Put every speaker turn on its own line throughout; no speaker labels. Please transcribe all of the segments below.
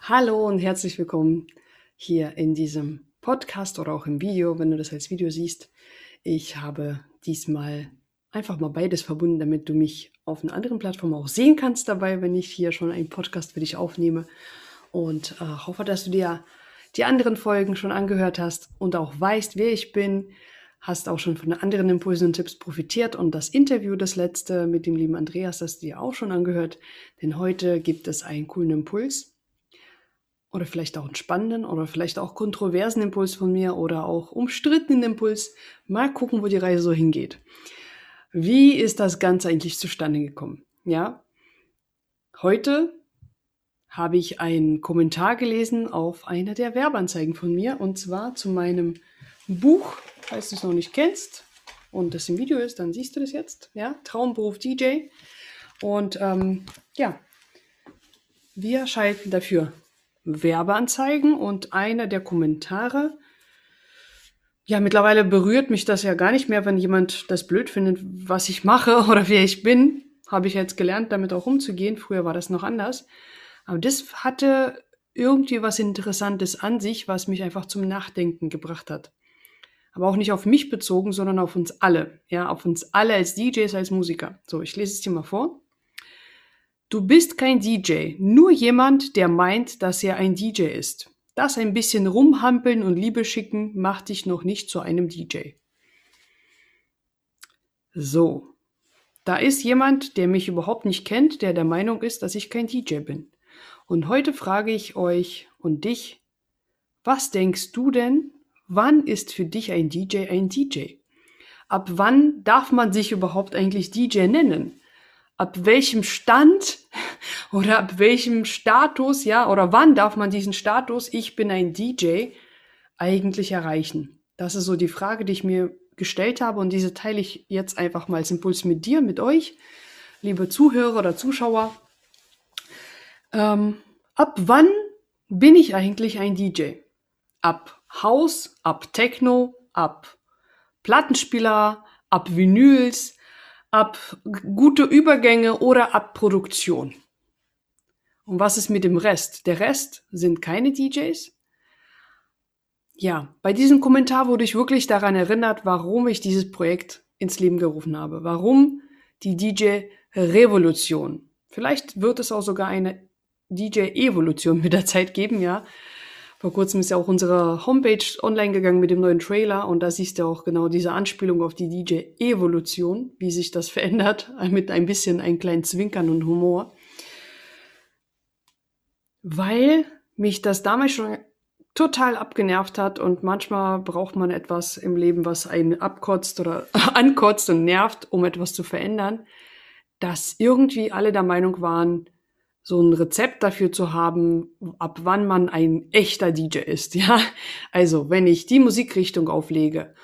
Hallo und herzlich willkommen hier in diesem Podcast oder auch im Video, wenn du das als Video siehst. Ich habe diesmal einfach mal beides verbunden, damit du mich auf einer anderen Plattform auch sehen kannst dabei, wenn ich hier schon einen Podcast für dich aufnehme. Und äh, hoffe, dass du dir die anderen Folgen schon angehört hast und auch weißt, wer ich bin, hast auch schon von anderen Impulsen und Tipps profitiert und das Interview, das letzte mit dem lieben Andreas, hast du dir auch schon angehört, denn heute gibt es einen coolen Impuls oder vielleicht auch einen spannenden oder vielleicht auch kontroversen Impuls von mir oder auch umstrittenen Impuls. Mal gucken, wo die Reise so hingeht. Wie ist das Ganze eigentlich zustande gekommen? Ja, heute habe ich einen Kommentar gelesen auf einer der Werbeanzeigen von mir und zwar zu meinem Buch, falls du es noch nicht kennst und das im Video ist, dann siehst du das jetzt. Ja, Traumberuf DJ. Und ähm, ja, wir schalten dafür Werbeanzeigen und einer der Kommentare, ja, mittlerweile berührt mich das ja gar nicht mehr, wenn jemand das blöd findet, was ich mache oder wer ich bin. Habe ich jetzt gelernt, damit auch umzugehen. Früher war das noch anders. Aber das hatte irgendwie was Interessantes an sich, was mich einfach zum Nachdenken gebracht hat. Aber auch nicht auf mich bezogen, sondern auf uns alle. Ja, auf uns alle als DJs, als Musiker. So, ich lese es dir mal vor. Du bist kein DJ, nur jemand, der meint, dass er ein DJ ist. Das ein bisschen rumhampeln und Liebe schicken macht dich noch nicht zu einem DJ. So, da ist jemand, der mich überhaupt nicht kennt, der der Meinung ist, dass ich kein DJ bin. Und heute frage ich euch und dich, was denkst du denn, wann ist für dich ein DJ ein DJ? Ab wann darf man sich überhaupt eigentlich DJ nennen? ab welchem Stand oder ab welchem Status, ja, oder wann darf man diesen Status, ich bin ein DJ, eigentlich erreichen? Das ist so die Frage, die ich mir gestellt habe und diese teile ich jetzt einfach mal als Impuls mit dir, mit euch, liebe Zuhörer oder Zuschauer. Ähm, ab wann bin ich eigentlich ein DJ? Ab Haus, ab Techno, ab Plattenspieler, ab Vinyls, ab gute Übergänge oder ab Produktion. Und was ist mit dem Rest? Der Rest sind keine DJs? Ja, bei diesem Kommentar wurde ich wirklich daran erinnert, warum ich dieses Projekt ins Leben gerufen habe. Warum die DJ-Revolution. Vielleicht wird es auch sogar eine DJ-Evolution mit der Zeit geben, ja. Vor kurzem ist ja auch unsere Homepage online gegangen mit dem neuen Trailer und da siehst du auch genau diese Anspielung auf die DJ-Evolution, wie sich das verändert, mit ein bisschen einen kleinen Zwinkern und Humor. Weil mich das damals schon total abgenervt hat und manchmal braucht man etwas im Leben, was einen abkotzt oder ankotzt und nervt, um etwas zu verändern, dass irgendwie alle der Meinung waren, so ein Rezept dafür zu haben, ab wann man ein echter DJ ist, ja. Also, wenn ich die Musikrichtung auflege,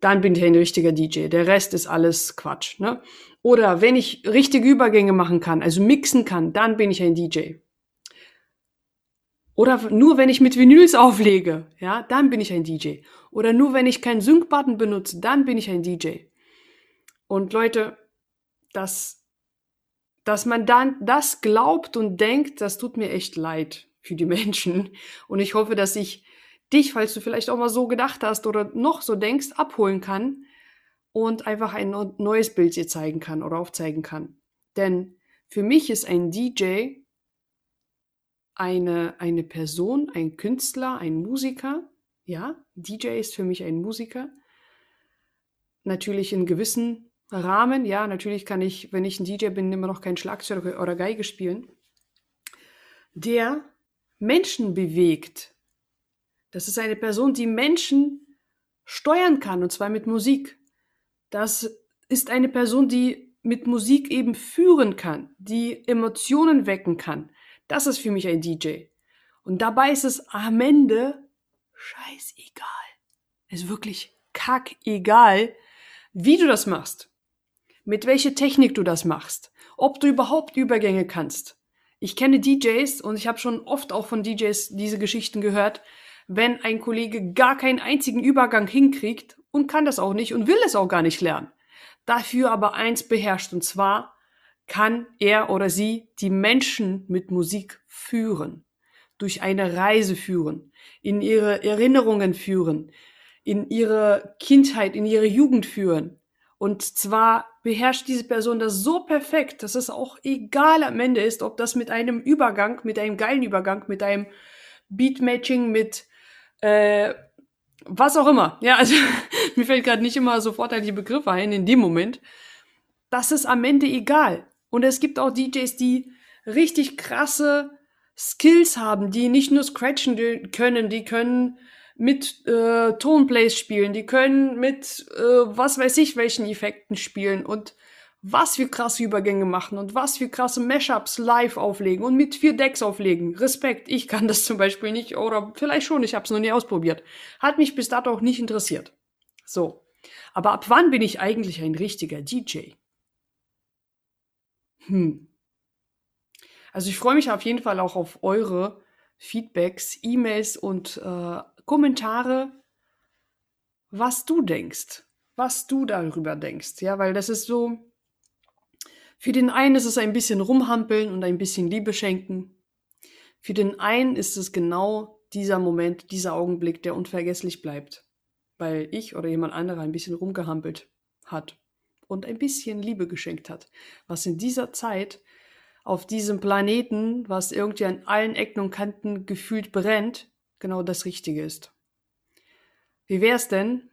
dann bin ich ein richtiger DJ. Der Rest ist alles Quatsch, ne? Oder wenn ich richtige Übergänge machen kann, also mixen kann, dann bin ich ein DJ. Oder nur wenn ich mit Vinyls auflege, ja, dann bin ich ein DJ. Oder nur wenn ich keinen Sync-Button benutze, dann bin ich ein DJ. Und Leute, das dass man dann das glaubt und denkt, das tut mir echt leid für die Menschen. Und ich hoffe, dass ich dich, falls du vielleicht auch mal so gedacht hast oder noch so denkst, abholen kann und einfach ein neues Bild dir zeigen kann oder aufzeigen kann. Denn für mich ist ein DJ eine, eine Person, ein Künstler, ein Musiker. Ja, DJ ist für mich ein Musiker. Natürlich in gewissen Rahmen. Ja, natürlich kann ich, wenn ich ein DJ bin, immer noch kein Schlagzeug oder Geige spielen. Der Menschen bewegt. Das ist eine Person, die Menschen steuern kann, und zwar mit Musik. Das ist eine Person, die mit Musik eben führen kann, die Emotionen wecken kann. Das ist für mich ein DJ. Und dabei ist es am Ende scheißegal. Es ist wirklich kackegal, wie du das machst mit welcher Technik du das machst, ob du überhaupt Übergänge kannst. Ich kenne DJs und ich habe schon oft auch von DJs diese Geschichten gehört, wenn ein Kollege gar keinen einzigen Übergang hinkriegt und kann das auch nicht und will es auch gar nicht lernen. Dafür aber eins beherrscht und zwar kann er oder sie die Menschen mit Musik führen, durch eine Reise führen, in ihre Erinnerungen führen, in ihre Kindheit, in ihre Jugend führen. Und zwar beherrscht diese Person das so perfekt, dass es auch egal am Ende ist, ob das mit einem Übergang, mit einem geilen Übergang, mit einem Beatmatching, mit äh, was auch immer. Ja, also mir fällt gerade nicht immer sofort die Begriffe ein in dem Moment. Das ist am Ende egal. Und es gibt auch DJs, die richtig krasse Skills haben, die nicht nur scratchen können, die können mit äh, Tonplays spielen, die können mit äh, was weiß ich welchen Effekten spielen und was für krasse Übergänge machen und was für krasse Mashups live auflegen und mit vier Decks auflegen. Respekt, ich kann das zum Beispiel nicht oder vielleicht schon, ich habe es noch nie ausprobiert. Hat mich bis dato auch nicht interessiert. So, aber ab wann bin ich eigentlich ein richtiger DJ? Hm. Also ich freue mich auf jeden Fall auch auf eure Feedbacks, E-Mails und äh, Kommentare, was du denkst, was du darüber denkst, ja, weil das ist so, für den einen ist es ein bisschen rumhampeln und ein bisschen Liebe schenken. Für den einen ist es genau dieser Moment, dieser Augenblick, der unvergesslich bleibt, weil ich oder jemand anderer ein bisschen rumgehampelt hat und ein bisschen Liebe geschenkt hat, was in dieser Zeit auf diesem Planeten, was irgendwie an allen Ecken und Kanten gefühlt brennt, genau das Richtige ist. Wie wär's denn,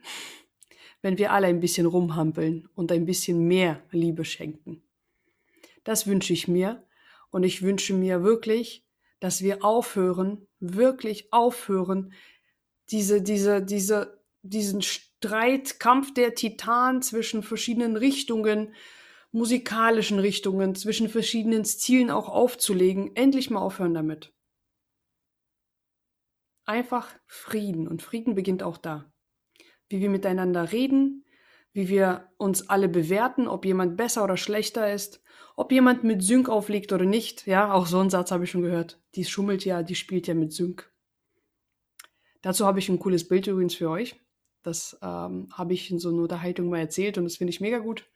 wenn wir alle ein bisschen rumhampeln und ein bisschen mehr Liebe schenken? Das wünsche ich mir. Und ich wünsche mir wirklich, dass wir aufhören, wirklich aufhören, diese, diese, diese, diesen Streitkampf der Titan zwischen verschiedenen Richtungen, musikalischen Richtungen, zwischen verschiedenen Zielen auch aufzulegen, endlich mal aufhören damit. Einfach Frieden. Und Frieden beginnt auch da. Wie wir miteinander reden, wie wir uns alle bewerten, ob jemand besser oder schlechter ist, ob jemand mit Sync auflegt oder nicht. Ja, auch so einen Satz habe ich schon gehört. Die schummelt ja, die spielt ja mit Sync. Dazu habe ich ein cooles Bild übrigens für euch. Das ähm, habe ich in so einer Unterhaltung mal erzählt und das finde ich mega gut.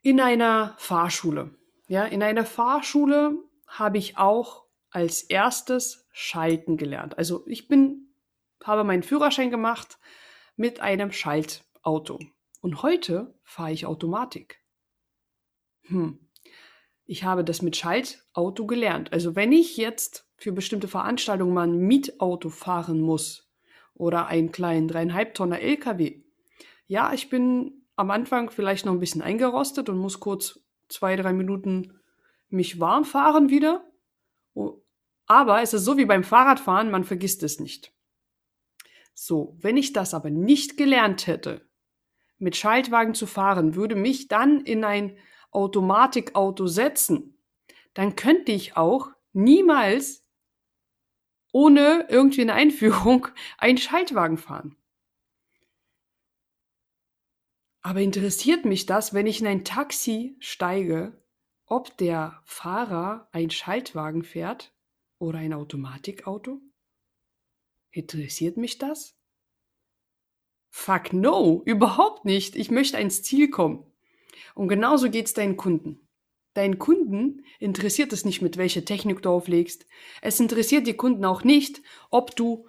In einer Fahrschule. Ja, in einer Fahrschule habe ich auch als erstes Schalten gelernt. Also ich bin, habe meinen Führerschein gemacht mit einem Schalt Auto. Und heute fahre ich Automatik. Hm. Ich habe das mit Schaltauto gelernt. Also wenn ich jetzt für bestimmte Veranstaltungen mal ein Mietauto fahren muss oder einen kleinen dreieinhalb Tonner LKW, ja, ich bin am Anfang vielleicht noch ein bisschen eingerostet und muss kurz zwei, drei Minuten mich warm fahren wieder. Aber es ist so wie beim Fahrradfahren, man vergisst es nicht. So, wenn ich das aber nicht gelernt hätte, mit Schaltwagen zu fahren, würde mich dann in ein Automatikauto setzen, dann könnte ich auch niemals ohne irgendwie eine Einführung einen Schaltwagen fahren. Aber interessiert mich das, wenn ich in ein Taxi steige, ob der Fahrer ein Schaltwagen fährt oder ein Automatikauto? Interessiert mich das? Fuck no, überhaupt nicht. Ich möchte ans Ziel kommen. Und genauso geht's deinen Kunden. Deinen Kunden interessiert es nicht, mit welcher Technik du auflegst. Es interessiert die Kunden auch nicht, ob du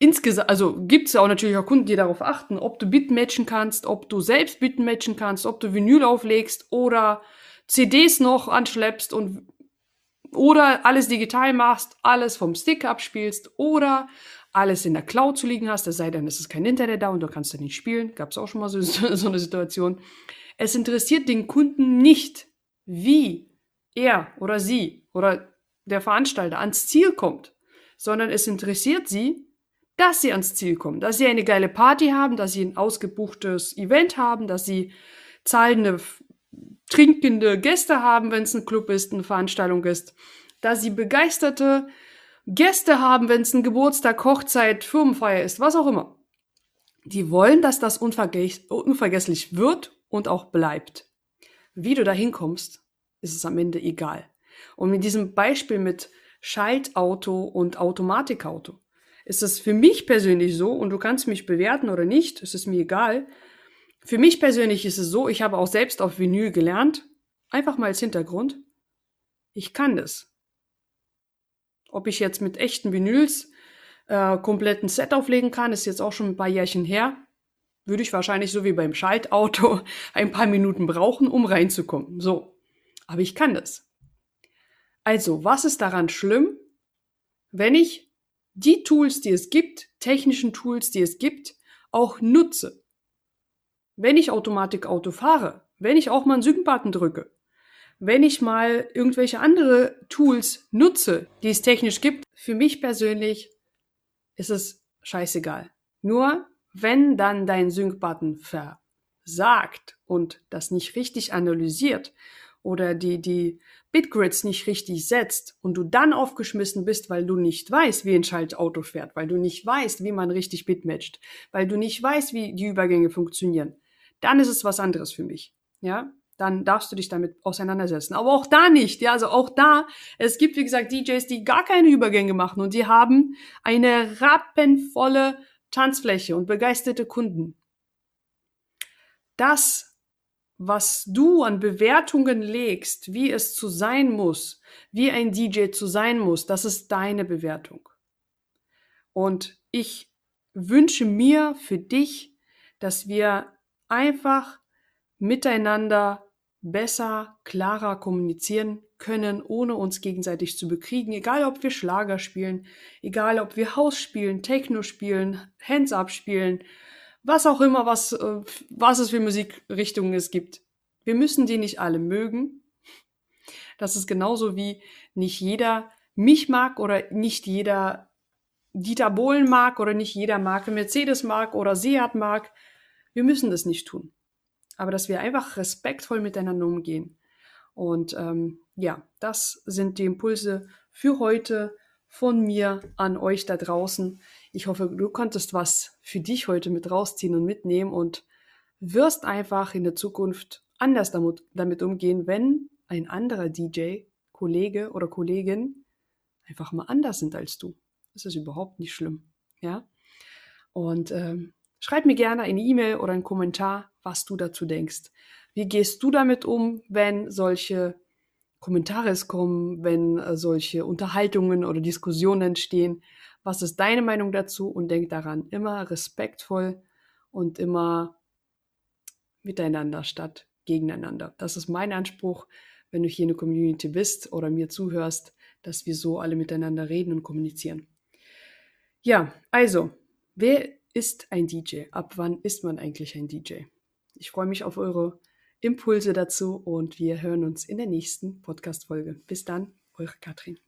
insgesamt, also gibt's ja auch natürlich auch Kunden, die darauf achten, ob du Bit matchen kannst, ob du selbst Bit matchen kannst, ob du Vinyl auflegst oder CDs noch anschleppst und oder alles digital machst, alles vom Stick abspielst oder alles in der Cloud zu liegen hast, es sei denn, es ist kein Internet da und du kannst da nicht spielen. Gab es auch schon mal so, so eine Situation. Es interessiert den Kunden nicht, wie er oder sie oder der Veranstalter ans Ziel kommt, sondern es interessiert sie, dass sie ans Ziel kommen, dass sie eine geile Party haben, dass sie ein ausgebuchtes Event haben, dass sie zahlende, trinkende Gäste haben, wenn es ein Club ist, eine Veranstaltung ist, dass sie begeisterte Gäste haben, wenn es ein Geburtstag, Hochzeit, Firmenfeier ist, was auch immer. Die wollen, dass das unvergesslich wird und auch bleibt. Wie du da hinkommst, ist es am Ende egal. Und mit diesem Beispiel mit Schaltauto und Automatikauto. ist es für mich persönlich so, und du kannst mich bewerten oder nicht, es ist mir egal. Für mich persönlich ist es so, ich habe auch selbst auf Vinyl gelernt, einfach mal als Hintergrund. Ich kann das. Ob ich jetzt mit echten Vinyls äh, kompletten Set auflegen kann, ist jetzt auch schon ein paar Jährchen her. Würde ich wahrscheinlich so wie beim Schaltauto ein paar Minuten brauchen, um reinzukommen. So. Aber ich kann das. Also, was ist daran schlimm, wenn ich die Tools, die es gibt, technischen Tools, die es gibt, auch nutze? Wenn ich Automatik Auto fahre, wenn ich auch mal einen Sync-Button drücke, wenn ich mal irgendwelche andere Tools nutze, die es technisch gibt, für mich persönlich ist es scheißegal. Nur wenn dann dein Sync-Button versagt und das nicht richtig analysiert oder die, die Bitgrids nicht richtig setzt und du dann aufgeschmissen bist, weil du nicht weißt, wie ein Schaltauto fährt, weil du nicht weißt, wie man richtig bitmatcht, weil du nicht weißt, wie die Übergänge funktionieren, dann ist es was anderes für mich. Ja, dann darfst du dich damit auseinandersetzen. Aber auch da nicht, ja, also auch da, es gibt, wie gesagt, DJs, die gar keine Übergänge machen und die haben eine rappenvolle Tanzfläche und begeisterte Kunden. Das, was du an Bewertungen legst, wie es zu sein muss, wie ein DJ zu sein muss, das ist deine Bewertung. Und ich wünsche mir für dich, dass wir einfach miteinander besser, klarer kommunizieren können, ohne uns gegenseitig zu bekriegen. Egal, ob wir Schlager spielen, egal, ob wir Haus spielen, Techno spielen, Hands Up spielen, was auch immer, was, äh, was es für Musikrichtungen es gibt. Wir müssen die nicht alle mögen. Das ist genauso wie nicht jeder mich mag oder nicht jeder Dieter Bohlen mag oder nicht jeder Marke Mercedes mag oder Seat mag. Wir müssen das nicht tun aber dass wir einfach respektvoll miteinander umgehen. Und ähm, ja, das sind die Impulse für heute von mir an euch da draußen. Ich hoffe, du konntest was für dich heute mit rausziehen und mitnehmen und wirst einfach in der Zukunft anders damit, damit umgehen, wenn ein anderer DJ, Kollege oder Kollegin einfach mal anders sind als du. Das ist überhaupt nicht schlimm. Ja. Und ähm, Schreib mir gerne eine E-Mail oder einen Kommentar, was du dazu denkst. Wie gehst du damit um, wenn solche Kommentare kommen, wenn äh, solche Unterhaltungen oder Diskussionen entstehen? Was ist deine Meinung dazu? Und denk daran, immer respektvoll und immer miteinander statt gegeneinander. Das ist mein Anspruch, wenn du hier in der Community bist oder mir zuhörst, dass wir so alle miteinander reden und kommunizieren. Ja, also, wer ist ein DJ? Ab wann ist man eigentlich ein DJ? Ich freue mich auf eure Impulse dazu und wir hören uns in der nächsten Podcast-Folge. Bis dann, eure Katrin.